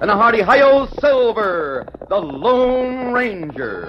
and a hearty hi-yo silver, the Lone Ranger.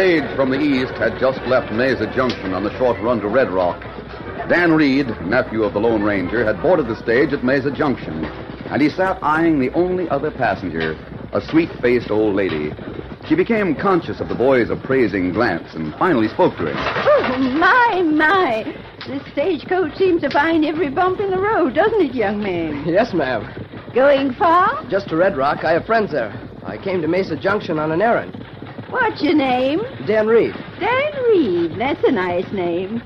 Stage from the east had just left Mesa Junction on the short run to Red Rock. Dan Reed, nephew of the Lone Ranger, had boarded the stage at Mesa Junction, and he sat eyeing the only other passenger, a sweet-faced old lady. She became conscious of the boy's appraising glance and finally spoke to him. Oh, my, my. This stagecoach seems to find every bump in the road, doesn't it, young man? Yes, ma'am. Going far? Just to Red Rock. I have friends there. I came to Mesa Junction on an errand. What's your name? Dan Reed. Dan Reed. That's a nice name.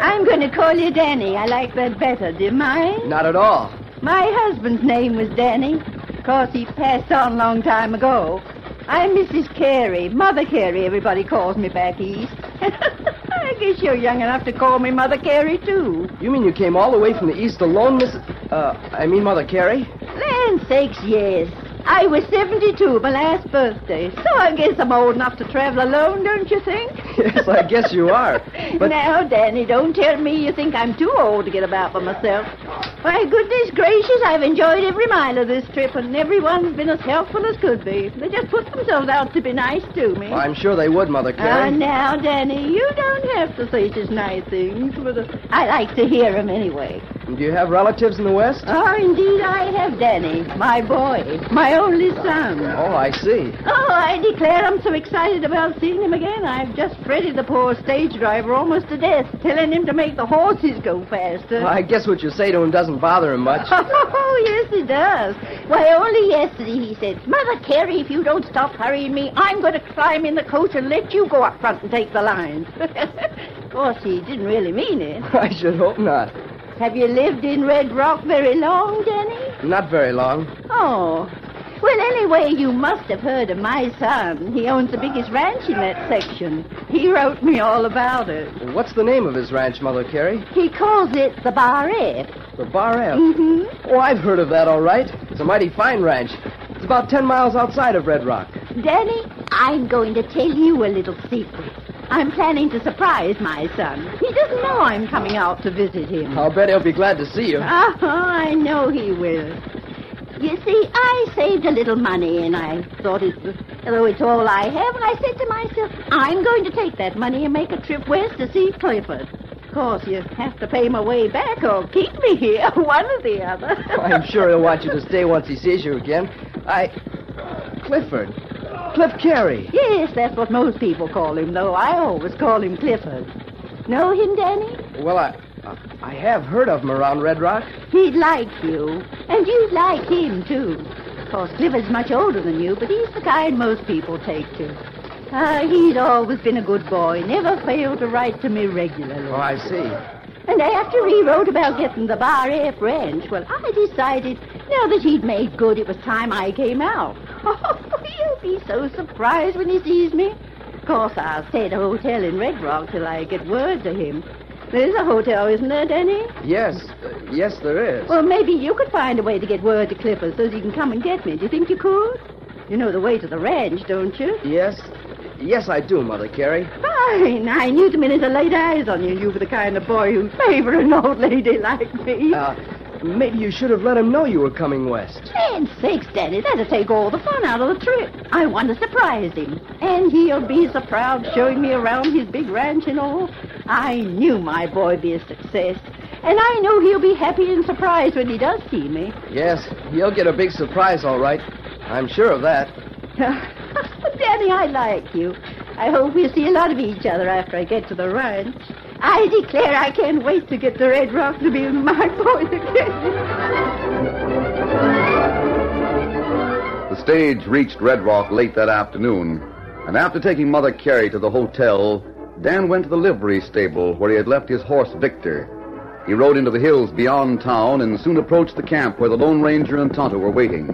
I'm going to call you Danny. I like that better. Do you mind? Not at all. My husband's name was Danny. Of course, he passed on a long time ago. I'm Mrs. Carey. Mother Carey, everybody calls me back east. I guess you're young enough to call me Mother Carey, too. You mean you came all the way from the east alone, Miss... Uh, I mean Mother Carey? Land sakes, yes. I was 72, my last birthday. So I guess I'm old enough to travel alone, don't you think? Yes, I guess you are. But Now, Danny, don't tell me you think I'm too old to get about by myself. Why, goodness gracious, I've enjoyed every mile of this trip, and everyone's been as helpful as could be. They just put themselves out to be nice to me. I'm sure they would, Mother Ah, Carey. now, Danny, you don't have to say such nice things, but uh, I like to hear 'em anyway. Do you have relatives in the West? Oh, indeed I have, Danny, my boy, my only son. Oh, I see. Oh, I declare I'm so excited about seeing him again. I've just fretted the poor stage driver almost to death, telling him to make the horses go faster. Well, I guess what you say to him doesn't bother him much. Oh, yes, it does. Why, only yesterday he said, Mother Carey, if you don't stop hurrying me, I'm going to climb in the coach and let you go up front and take the lines. of course, he didn't really mean it. I should hope not. Have you lived in Red Rock very long, Danny? Not very long. Oh. Well, Anyway, you must have heard of my son. He owns the biggest ranch in that section. He wrote me all about it. What's the name of his ranch, Mother Carey? He calls it the Bar F. The Bar F. Mm-hmm. Oh, I've heard of that, all right. It's a mighty fine ranch. It's about ten miles outside of Red Rock. Danny, I'm going to tell you a little secret. I'm planning to surprise my son. He doesn't know I'm coming out to visit him. I'll bet he'll be glad to see you. Oh, I know he will. You see, I saved a little money, and I thought it was, although it's all I have, and I said to myself, I'm going to take that money and make a trip west to see Clifford. Of course, you have to pay my way back or keep me here, one or the other. I'm sure he'll want you to stay once he sees you again. I. Clifford. Cliff Carey. Yes, that's what most people call him, though I always call him Clifford. Know him, Danny? Well, I. I have heard of him around Red Rock. He'd like you, and you'd like him, too. Of course, Clifford's much older than you, but he's the kind most people take to. Ah, he'd always been a good boy, never failed to write to me regularly. Oh, I see. And after he wrote about getting the Bar F ranch, well, I decided now that he'd made good, it was time I came out. Oh, he'll be so surprised when he sees me. Of course, I'll stay at a hotel in Red Rock till I get word to him. There's a hotel, isn't there, Denny? Yes. Uh, yes, there is. Well, maybe you could find a way to get word to Clifford so he can come and get me. Do you think you could? You know the way to the ranch, don't you? Yes. Yes, I do, Mother Carey. Fine. I knew the minute I laid eyes on you, you were the kind of boy who'd favor an old lady like me. Uh, maybe you should have let him know you were coming west. Land's sakes, Daddy, that'll take all the fun out of the trip. I want to surprise him. And he'll be so proud showing me around his big ranch and all. I knew my boy'd be a success. And I know he'll be happy and surprised when he does see me. Yes, he'll get a big surprise, all right. I'm sure of that. Danny, I like you. I hope we'll see a lot of each other after I get to the ranch. I declare I can't wait to get to Red Rock to be my boys again. The stage reached Red Rock late that afternoon, and after taking Mother Carey to the hotel, Dan went to the livery stable where he had left his horse Victor. He rode into the hills beyond town and soon approached the camp where the Lone Ranger and Tonto were waiting.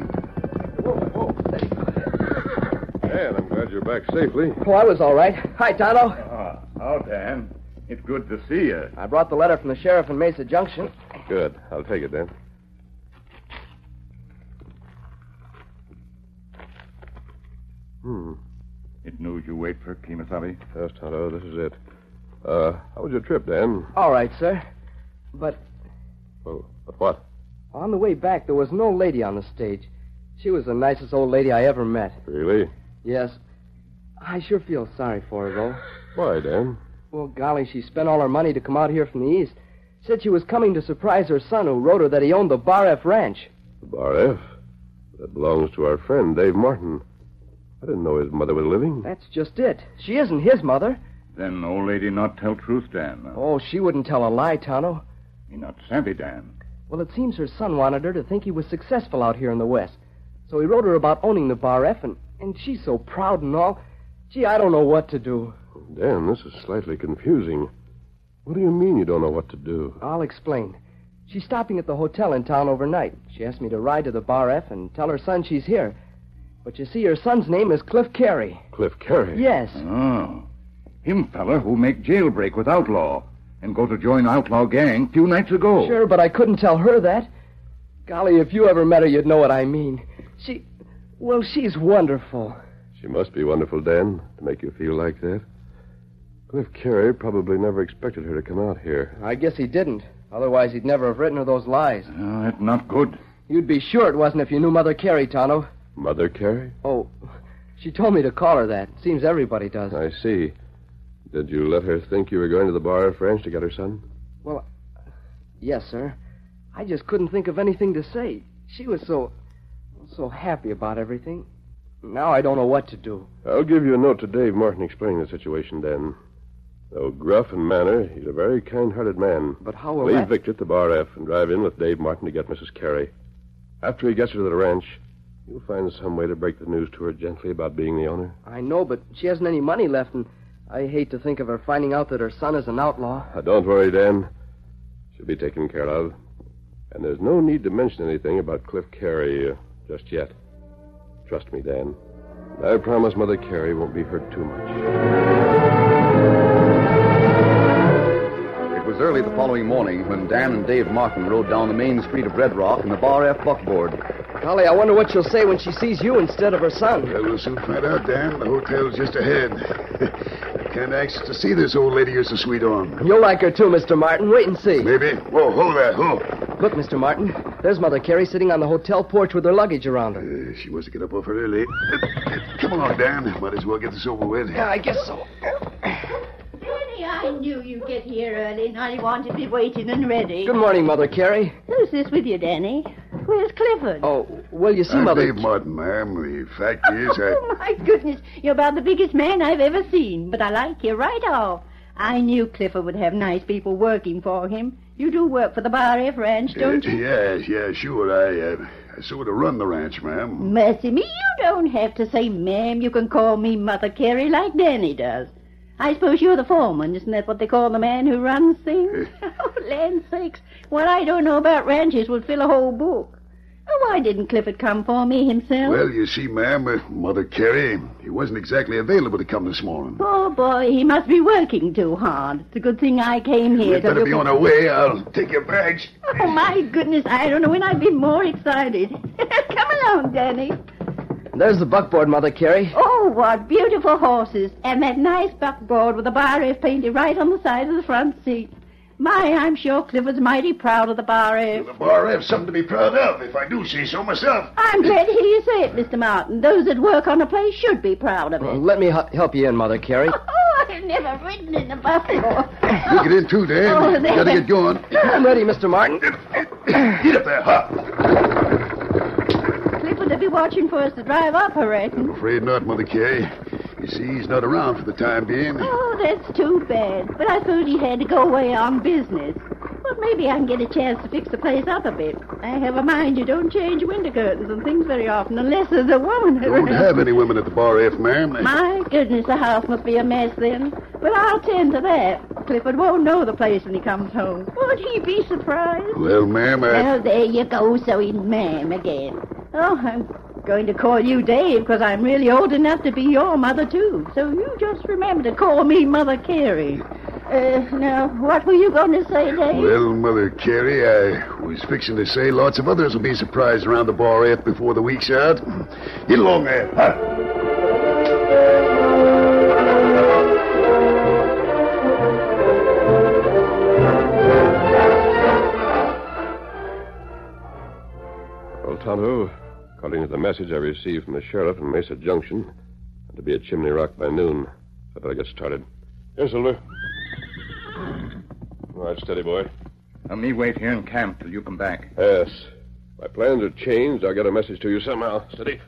Dan, I'm glad you're back safely. Oh, I was all right. Hi, Tonto. Oh, how, Dan? It's good to see you. I brought the letter from the sheriff in Mesa Junction. Good. I'll take it, Dan. Hmm. It news you wait for, Kemosabe? Yes, Tonto, this is it. Uh, how was your trip, Dan? All right, sir. But Well, but what? on the way back, there was no lady on the stage. She was the nicest old lady I ever met. Really? Yes. I sure feel sorry for her, though. Why, Dan? Well, golly, she spent all her money to come out here from the east. Said she was coming to surprise her son, who wrote her that he owned the Bar F ranch. The Bar F. That belongs to our friend, Dave Martin. I didn't know his mother was living. That's just it. She isn't his mother. Then old lady not tell truth, Dan. Oh, she wouldn't tell a lie, Tonto. He not savvy, Dan. Well, it seems her son wanted her to think he was successful out here in the West. So he wrote her about owning the Bar F, and, and she's so proud and all. Gee, I don't know what to do. Dan, this is slightly confusing. What do you mean you don't know what to do? I'll explain. She's stopping at the hotel in town overnight. She asked me to ride to the Bar F and tell her son she's here. But you see, her son's name is Cliff Carey. Cliff Carey. Yes. Oh. Him feller who make jailbreak with outlaw and go to join outlaw gang few nights ago. Sure, but I couldn't tell her that. Golly, if you ever met her, you'd know what I mean. She. Well, she's wonderful. She must be wonderful, Dan, to make you feel like that. Cliff Carey probably never expected her to come out here. I guess he didn't. Otherwise, he'd never have written her those lies. Oh, that's not good. You'd be sure it wasn't if you knew Mother Carey, Tonto. Mother Carey? Oh, she told me to call her that. Seems everybody does. I see. Did you let her think you were going to the Bar F ranch to get her son? Well, yes, sir. I just couldn't think of anything to say. She was so. so happy about everything. Now I don't know what to do. I'll give you a note to Dave Martin explaining the situation, Dan. Though gruff in manner, he's a very kind-hearted man. But how will Leave that... Victor at the Bar F and drive in with Dave Martin to get Mrs. Carey. After he gets her to the ranch, you'll find some way to break the news to her gently about being the owner. I know, but she hasn't any money left, and I hate to think of her finding out that her son is an outlaw. Uh, don't worry, Dan. She'll be taken care of. And there's no need to mention anything about Cliff Carey uh, just yet. Trust me, Dan. I promise Mother Carey won't be hurt too much. It was early the following morning when Dan and Dave Martin rode down the main street of Red Rock in the Bar F buckboard. Golly, I wonder what she'll say when she sees you instead of her son. Well, we'll soon find out, Dan. The hotel's just ahead. Can't anxious to see this old lady you're so sweet on. You'll like her too, Mr. Martin. Wait and see. Maybe. Whoa, hold that. Whoa. Look, Mr. Martin. There's Mother Carey sitting on the hotel porch with her luggage around her. Uh, she wants to get up off her early. Come along, Dan. Might as well get this over with. Yeah, I guess so. Danny, I knew you'd get here early, and I wanted it waiting and ready. Good morning, Mother Carey. Who's this with you, Danny? Where's Clifford? Oh, well, you see, I'm Mother. Dave Martin, ma'am. The fact is, I... Oh, my goodness. You're about the biggest man I've ever seen, but I like you right off. I knew Clifford would have nice people working for him. You do work for the Bar F Ranch, don't you? yes, yeah, sure. I, uh, I sort of run the ranch, ma'am. Mercy me, you don't have to say ma'am. You can call me Mother Carey like Danny does. I suppose you're the foreman, isn't that what they call the man who runs things? oh, land sakes. What I don't know about ranches would fill a whole book. Why didn't Clifford come for me himself? Well, you see, ma'am, uh, Mother Carey, he wasn't exactly available to come this morning. Poor boy, he must be working too hard. It's a good thing I came here We'd to better be on our way. I'll take your bags. Oh, my goodness, I don't know when I've been more excited. come along, Danny. There's the buckboard, Mother Carey. Oh, what beautiful horses. And that nice buckboard with the bar F painted right on the side of the front seat. My, I'm sure Clifford's mighty proud of the bar F. The bar have something to be proud of, if I do say so myself. I'm glad to hear you say it, Mr. Martin. Those that work on a place should be proud of Well, it. let me h- help you in, Mother Carey. Oh, I've never ridden in a buffalo. You get in too, Dan. Oh, there. Gotta get going. I'm ready, Mr. Martin. Get up there, huh? Clifford will be watching for us to drive up, I reckon. Afraid not, Mother Carey. You see, he's not around for the time being. Oh, that's too bad. But I thought he had to go away on business. Well, maybe I can get a chance to fix the place up a bit. I have a mind you don't change window curtains and things very often unless there's a woman We Don't around. have any women at the bar, F, ma'am. My goodness, the house must be a mess then. But I'll tend to that. Clifford won't know the place when he comes home. Would he be surprised? Well, ma'am, I... Well, there you go, so he's ma'am again. Oh, I'm going to call you Dave because I'm really old enough to be your mother, too. So you just remember to call me Mother Carey. Uh, now, what were you going to say, Dave? Well, Mother Carey, I was fixing to say lots of others will be surprised around the bar F before the week's out. Get along there, huh? Well, Tonto, according to the message I received from the sheriff in Mesa Junction, I'm to be at Chimney Rock by noon. I better get started. Yes, Silver. All right, steady, boy. Now, me wait here in camp till you come back. Yes. My plans are changed. I'll get a message to you somehow. Steady.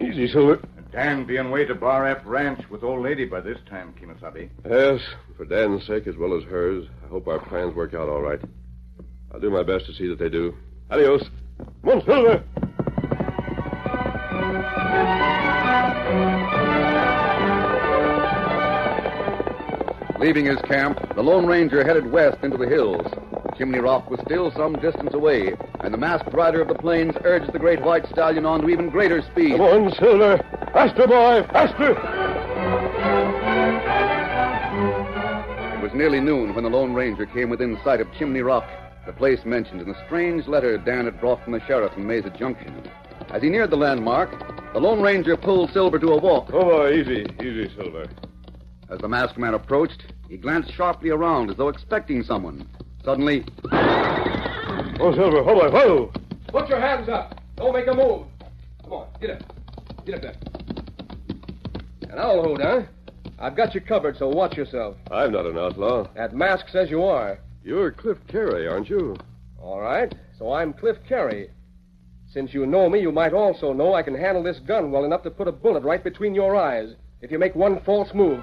Easy, Silver. Dan be on way to Bar F Ranch with old lady by this time, Kemosabe. Yes, for Dan's sake as well as hers, I hope our plans work out all right. I'll do my best to see that they do. Adios. Come on, Silver. Leaving his camp, the Lone Ranger headed west into the hills. Chimney Rock was still some distance away, and the masked rider of the plains urged the great white stallion on to even greater speed. Come on, Silver. Faster, boy. Faster. It was nearly noon when the Lone Ranger came within sight of Chimney Rock, the place mentioned in the strange letter Dan had brought from the sheriff in Mesa Junction. As he neared the landmark, the Lone Ranger pulled Silver to a walk. Oh, easy. Easy, Silver. As the masked man approached, he glanced sharply around as though expecting someone. Suddenly, Oh, Silver. hold on, Whoa. Put your hands up. Don't make a move. Come on, get up. Get up there. And I'll hold, huh? I've got you covered, so watch yourself. I'm not an outlaw. That mask says you are. You're Cliff Carey, aren't you? All right, so I'm Cliff Carey. Since you know me, you might also know I can handle this gun well enough to put a bullet right between your eyes if you make one false move.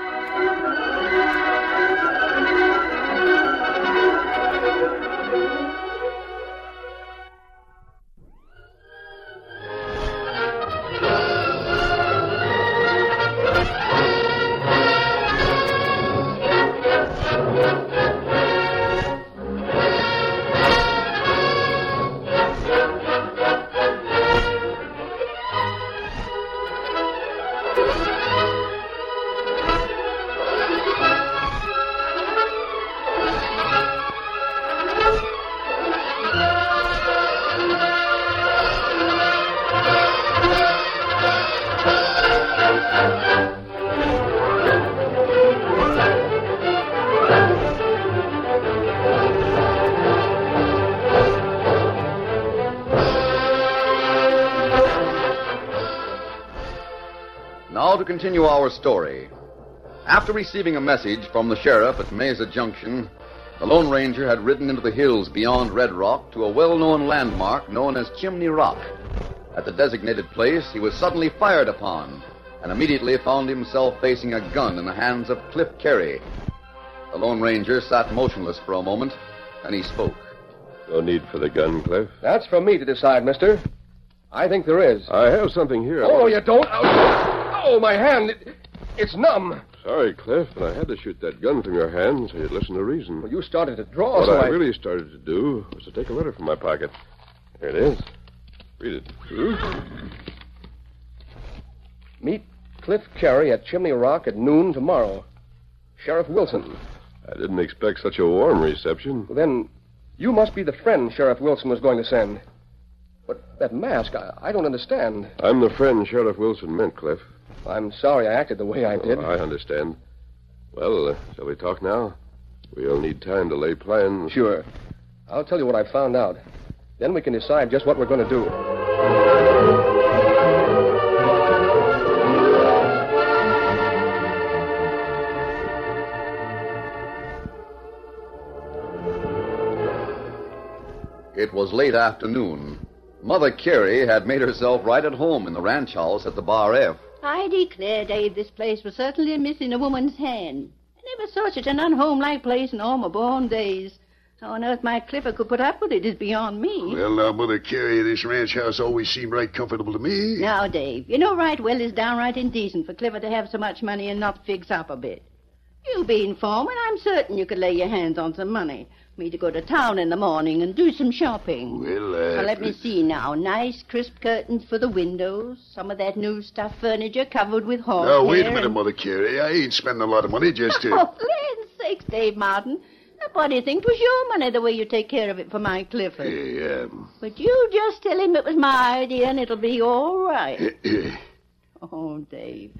Continue our story. After receiving a message from the sheriff at Mesa Junction, the Lone Ranger had ridden into the hills beyond Red Rock to a well known landmark known as Chimney Rock. At the designated place, he was suddenly fired upon and immediately found himself facing a gun in the hands of Cliff Carey. The Lone Ranger sat motionless for a moment, then he spoke. No need for the gun, Cliff. That's for me to decide, mister. I think there is. I have something here. Oh, you don't? Oh, my hand. It, it's numb. Sorry, Cliff, but I had to shoot that gun from your hand so you'd listen to reason. Well, you started to draw, what so I I... really started to do was to take a letter from my pocket. Here it is. Read it. Hmm? Meet Cliff Carey at Chimney Rock at noon tomorrow. Sheriff Wilson. I didn't expect such a warm reception. Well, then, you must be the friend Sheriff Wilson was going to send. But that mask, I, I don't understand. I'm the friend Sheriff Wilson meant, Cliff. I'm sorry I acted the way I did. Oh, I understand. Well, uh, shall we talk now? We'll need time to lay plans. Sure. I'll tell you what I found out. Then we can decide just what we're going to do. It was late afternoon. Mother Carey had made herself right at home in the ranch house at the Bar F. I declare, Dave, this place was certainly missing a woman's hand. I never saw such an unhomelike place in all my born days. How on earth my Clifford could put up with it is beyond me. Well, now, Mother Carey, this ranch house always seemed right comfortable to me. Now, Dave, you know right well it's downright indecent for Clifford to have so much money and not fix up a bit. You being foreman, I'm certain you could lay your hands on some money. Me to go to town in the morning and do some shopping. Well, uh, Now, let me see now. Nice crisp curtains for the windows. Some of that new stuff furniture covered with horse Oh, wait a minute, and- Mother Carey. I ain't spending a lot of money just to. Oh, land's sakes, Dave Martin. Nobody think 'twas your money the way you take care of it for my Clifford. Hey, um, But you just tell him it was my idea and it'll be all right. Oh, Dave,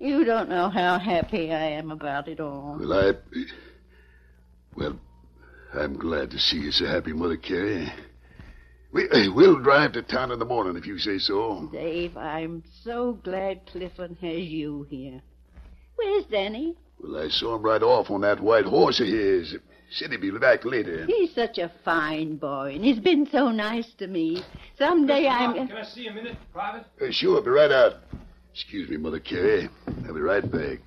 you don't know how happy I am about it all. well, I. Well, I'm glad to see you so happy, Mother Carey. We, we'll drive to town in the morning if you say so. Dave, I'm so glad Clifford has you here. Where's Danny? Well, I saw him ride off on that white horse of his. Said he'd be back later. He's such a fine boy, and he's been so nice to me. Someday I'm. Can I see him a minute, Private? Uh, sure, I'll be right out. Excuse me, Mother Carey. I'll be right back.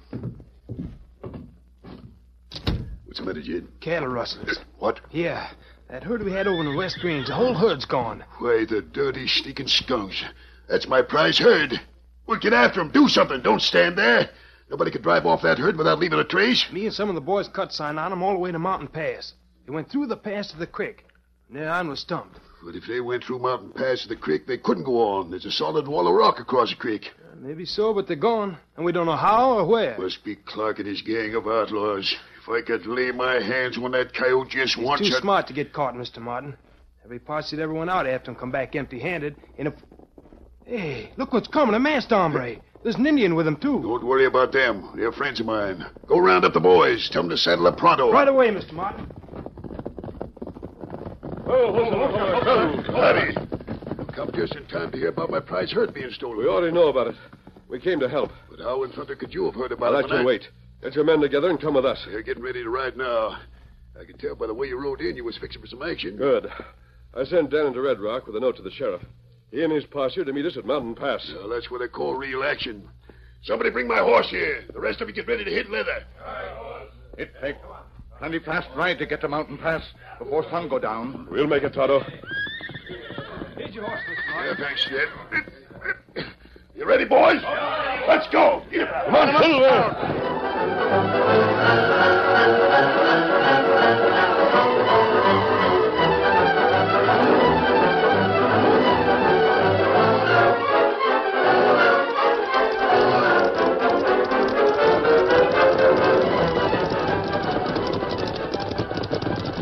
What's the matter, Jed? Cattle rustlers. What? Yeah, that herd we had over in the West Range, the whole herd's gone. Why, the dirty, sneaking skunks. That's my prize herd. Well, get after 'em. Do something. Don't stand there. Nobody could drive off that herd without leaving a trace. Me and some of the boys cut sign on 'em all the way to Mountain Pass. They went through the pass to the creek. And their on was stumped. But if they went through Mountain Pass to the creek, they couldn't go on. There's a solid wall of rock across the creek. Maybe so, but they're gone. And we don't know how or where. Must be Clark and his gang of outlaws. If I could lay my hands on that coyote just He's once, too I'd- smart to get caught, Mr. Martin. Every posse that ever went out after him come back empty-handed. And if... Hey, look what's coming, a masked hombre. There's an Indian with him, too. Don't worry about them. They're friends of mine. Go round up the boys. Tell them to saddle up pronto. Right away, Mr. Martin. Howdy. Come just in time to hear about my prize herd being stolen. We already know about it. We came to help. But how in thunder could you have heard about I'll it? let you I- wait. Get your men together and come with us. They're getting ready to ride now. I can tell by the way you rode in you was fixing for some action. Good. I sent Dan into Red Rock with a note to the sheriff. He and his posse are to meet us at Mountain Pass. Well, that's what they call real action. Somebody bring my horse here. The rest of you get ready to hit leather. Hit take plenty fast ride to get to Mountain Pass before sun go down. We'll make it, Tonto. Here's your horse, Mr. Yeah, thanks, Ned. You ready, boys? Let's go. Come on,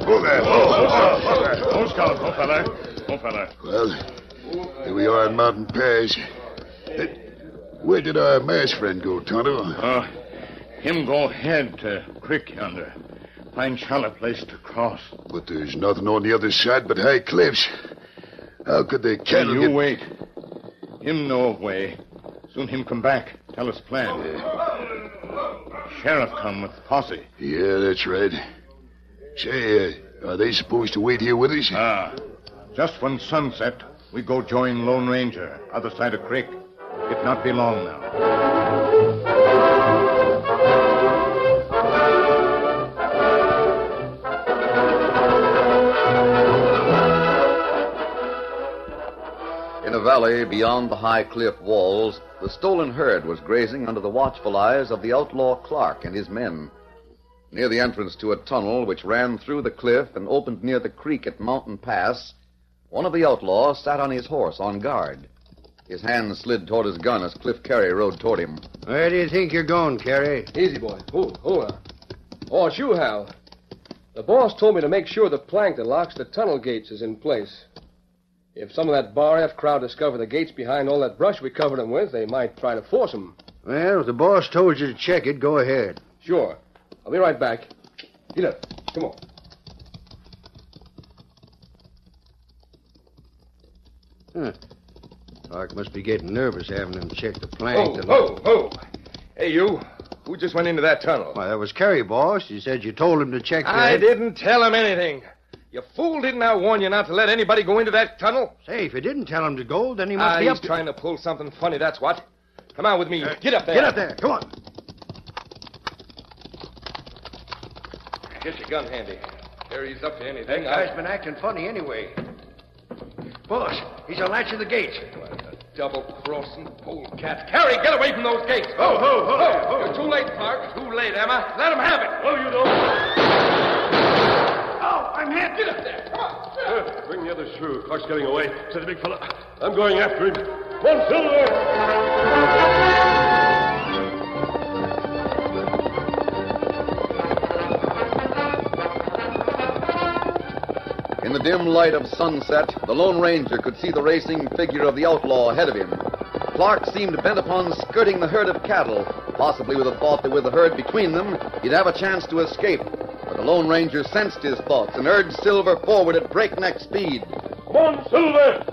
move there. Oh, Scout, oh, fella. Fella. Well, here we are in Mountain Pass. Where did our masked friend go, Tonto? Uh, him go head to creek yonder. Find shallow place to cross. But there's nothing on the other side but high cliffs. How could they cattle you get... wait. Him know of way. Soon him come back. Tell us plan. Sheriff come with posse. Yeah, that's right. Say, uh, are they supposed to wait here with us? Ah. Just when sunset, we go join Lone Ranger, other side of creek. It not be long now. In a valley beyond the high cliff walls, the stolen herd was grazing under the watchful eyes of the outlaw Clark and his men. Near the entrance to a tunnel which ran through the cliff and opened near the creek at Mountain Pass, one of the outlaws sat on his horse on guard. His hand slid toward his gun as Cliff Carey rode toward him. Where do you think you're going, Carey? Easy, boy. Hold, hold on. Oh, it's you, Hal. The boss told me to make sure the plank that locks the tunnel gates is in place. If some of that Bar F crowd discover the gates behind all that brush we covered them with, they might try to force them. Well, if the boss told you to check it, go ahead. Sure. I'll be right back. Get up. Come on. Huh. Clark must be getting nervous having him check the plank. Oh, oh, oh. Hey, you. Who just went into that tunnel? Why, that was Carey, boss. You said you told him to check the... I didn't tell him anything. You fool, didn't I warn you not to let anybody go into that tunnel? Say, if you didn't tell him to go, then he must Ah, be he's up to... trying to pull something funny, that's what. Come on with me. Get up there. Get up there. Come on. Get your gun handy. There he's up to anything. That guy's been acting funny anyway. Boss, he's a latch of the gates. Double crossing polecat. Carey, get away from those gates. Ho, ho, ho, ho. You're too late, Clark. Too late, Emma. Let him have it. Oh, you don't. Oh, I'm hit. Get up there. Come on. Uh, bring the others through. Clark's getting away, said the big fella. I'm going after him. One silver! In the dim light of sunset, the Lone Ranger could see the racing figure of the outlaw ahead of him. Clark seemed bent upon skirting the herd of cattle, possibly with the thought that with the herd between them, he'd have a chance to escape. But the Lone Ranger sensed his thoughts and urged Silver forward at breakneck speed. One silver!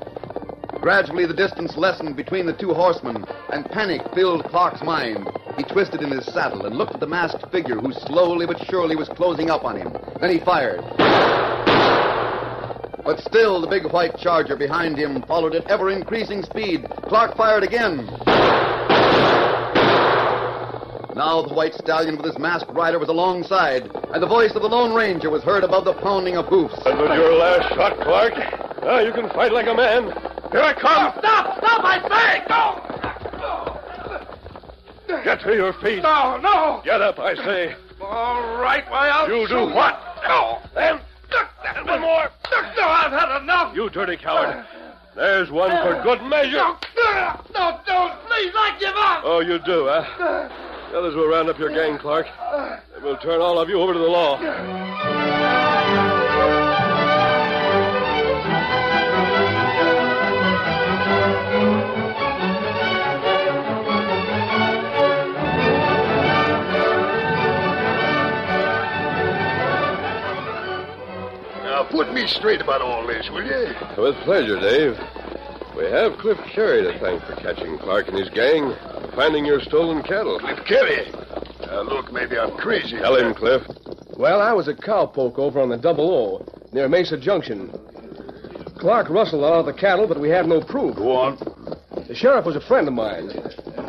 Gradually, the distance lessened between the two horsemen, and panic filled Clark's mind. He twisted in his saddle and looked at the masked figure who slowly but surely was closing up on him. Then he fired. But still, the big white charger behind him followed at ever increasing speed. Clark fired again. Now the white stallion with his masked rider was alongside, and the voice of the Lone Ranger was heard above the pounding of hoofs. That was your last shot, Clark. Now you can fight like a man. Here I come! Stop! Stop, I say! Go! Get to your feet. No, no! Get up, I say. All right, why, I'll You do what? No! Then, And one more! No, I've had enough! you dirty coward. There's one for good measure. No, no, don't, please, I give up! Oh, you do, huh? The others will round up your gang, Clark. And we'll turn all of you over to the law. Put me straight about all this, will you? With pleasure, Dave. We have Cliff Carey to thank for catching Clark and his gang, finding your stolen cattle. Cliff Carey. Now, look, maybe I'm crazy. Tell him, Cliff. Well, I was a cowpoke over on the Double O, near Mesa Junction. Clark rustled out of the cattle, but we have no proof. Go on. The sheriff was a friend of mine.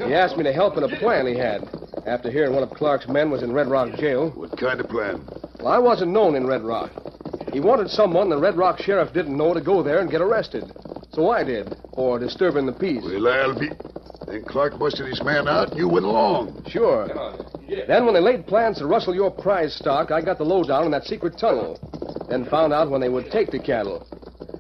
He asked me to help in a plan he had after hearing one of Clark's men was in Red Rock jail. What kind of plan? Well, I wasn't known in Red Rock. He wanted someone the Red Rock sheriff didn't know to go there and get arrested. So I did, for disturbing the peace. Well, I'll be. Then Clark busted his man out, and you went along. Sure. Then, when they laid plans to rustle your prize stock, I got the lowdown in that secret tunnel. Then found out when they would take the cattle.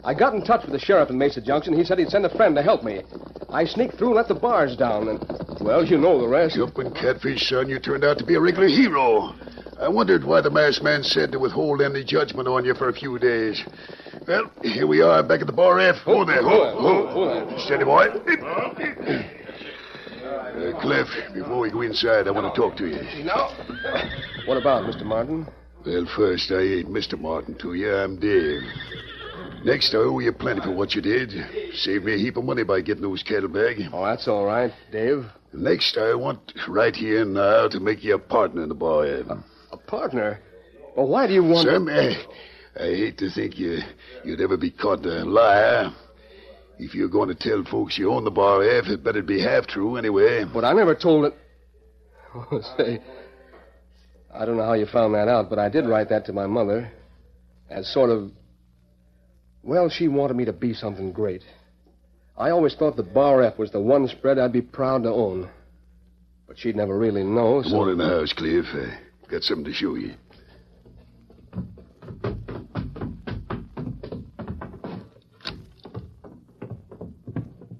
I got in touch with the sheriff in Mesa Junction. He said he'd send a friend to help me. I sneaked through and let the bars down, and, well, you know the rest. Jumping catfish, son, you turned out to be a regular hero. I wondered why the masked man said to withhold any judgment on you for a few days. Well, here we are back at the bar F. Hold there. Hold, hold, hold. Steady, boy. Uh, Cliff, before we go inside, I want to talk to you. No. What about, Mr. Martin? Well, first, I ain't Mr. Martin to you. I'm Dave. Next, I owe you plenty for what you did. Saved me a heap of money by getting those cattle back. Oh, that's all right, Dave. Next, I want right here and now to make you a partner in the bar. Evan. A partner? Well, why do you want... Sam, I, I hate to think you, you'd ever be caught a liar. If you're going to tell folks you own the bar F, it better be half true anyway. But I never told it. Oh, say, I don't know how you found that out, but I did write that to my mother as sort of. Well, she wanted me to be something great. I always thought the Bar F was the one spread I'd be proud to own. But she'd never really know. Come on in the house, Cliff. I got something to show you.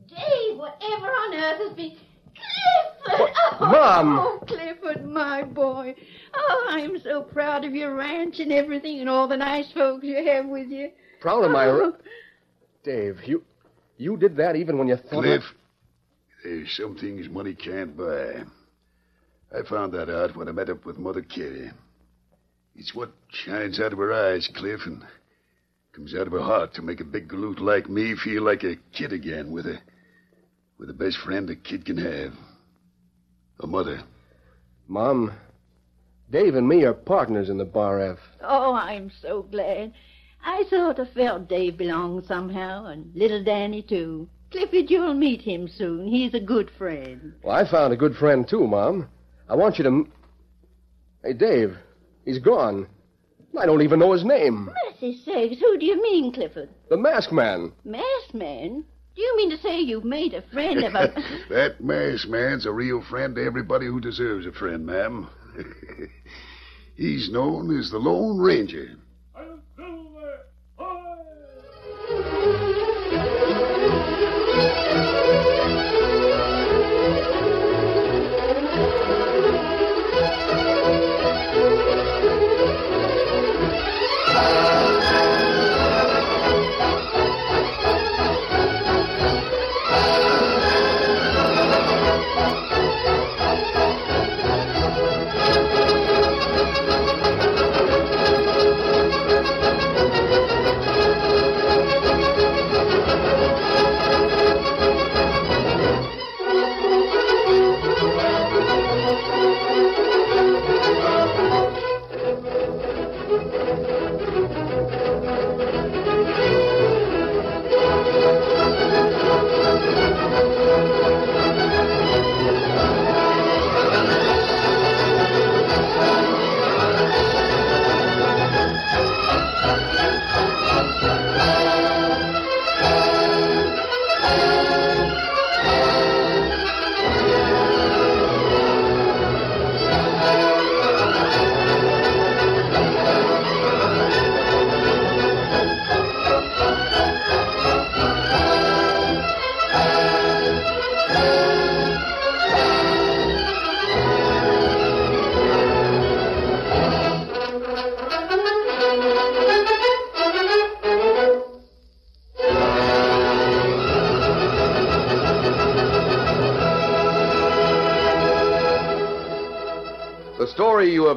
Dave, whatever on earth has been. Clifford! Oh, Mom! Oh, Clifford, my boy. Oh, I'm so proud of your ranch and everything and all the nice folks you have with you. Proud of my. Oh. Dave, you. You did that even when you thought. Cliff, there's some things money can't buy. I found that out when I met up with Mother Carey. It's what shines out of her eyes, Cliff, and comes out of her heart to make a big galoot like me feel like a kid again with a with the best friend a kid can have. A mother. Mom, Dave and me are partners in the Bar F. Oh, I'm so glad. I sort of felt Dave belonged somehow, and little Danny, too. Clifford, you'll meet him soon. He's a good friend. Well, I found a good friend, too, Mom. I want you to. Hey, Dave, he's gone. I don't even know his name. Mercy sakes, who do you mean, Clifford? The masked man. Masked man? Do you mean to say you've made a friend of a... that masked man's a real friend to everybody who deserves a friend, ma'am. He's known as the Lone Ranger.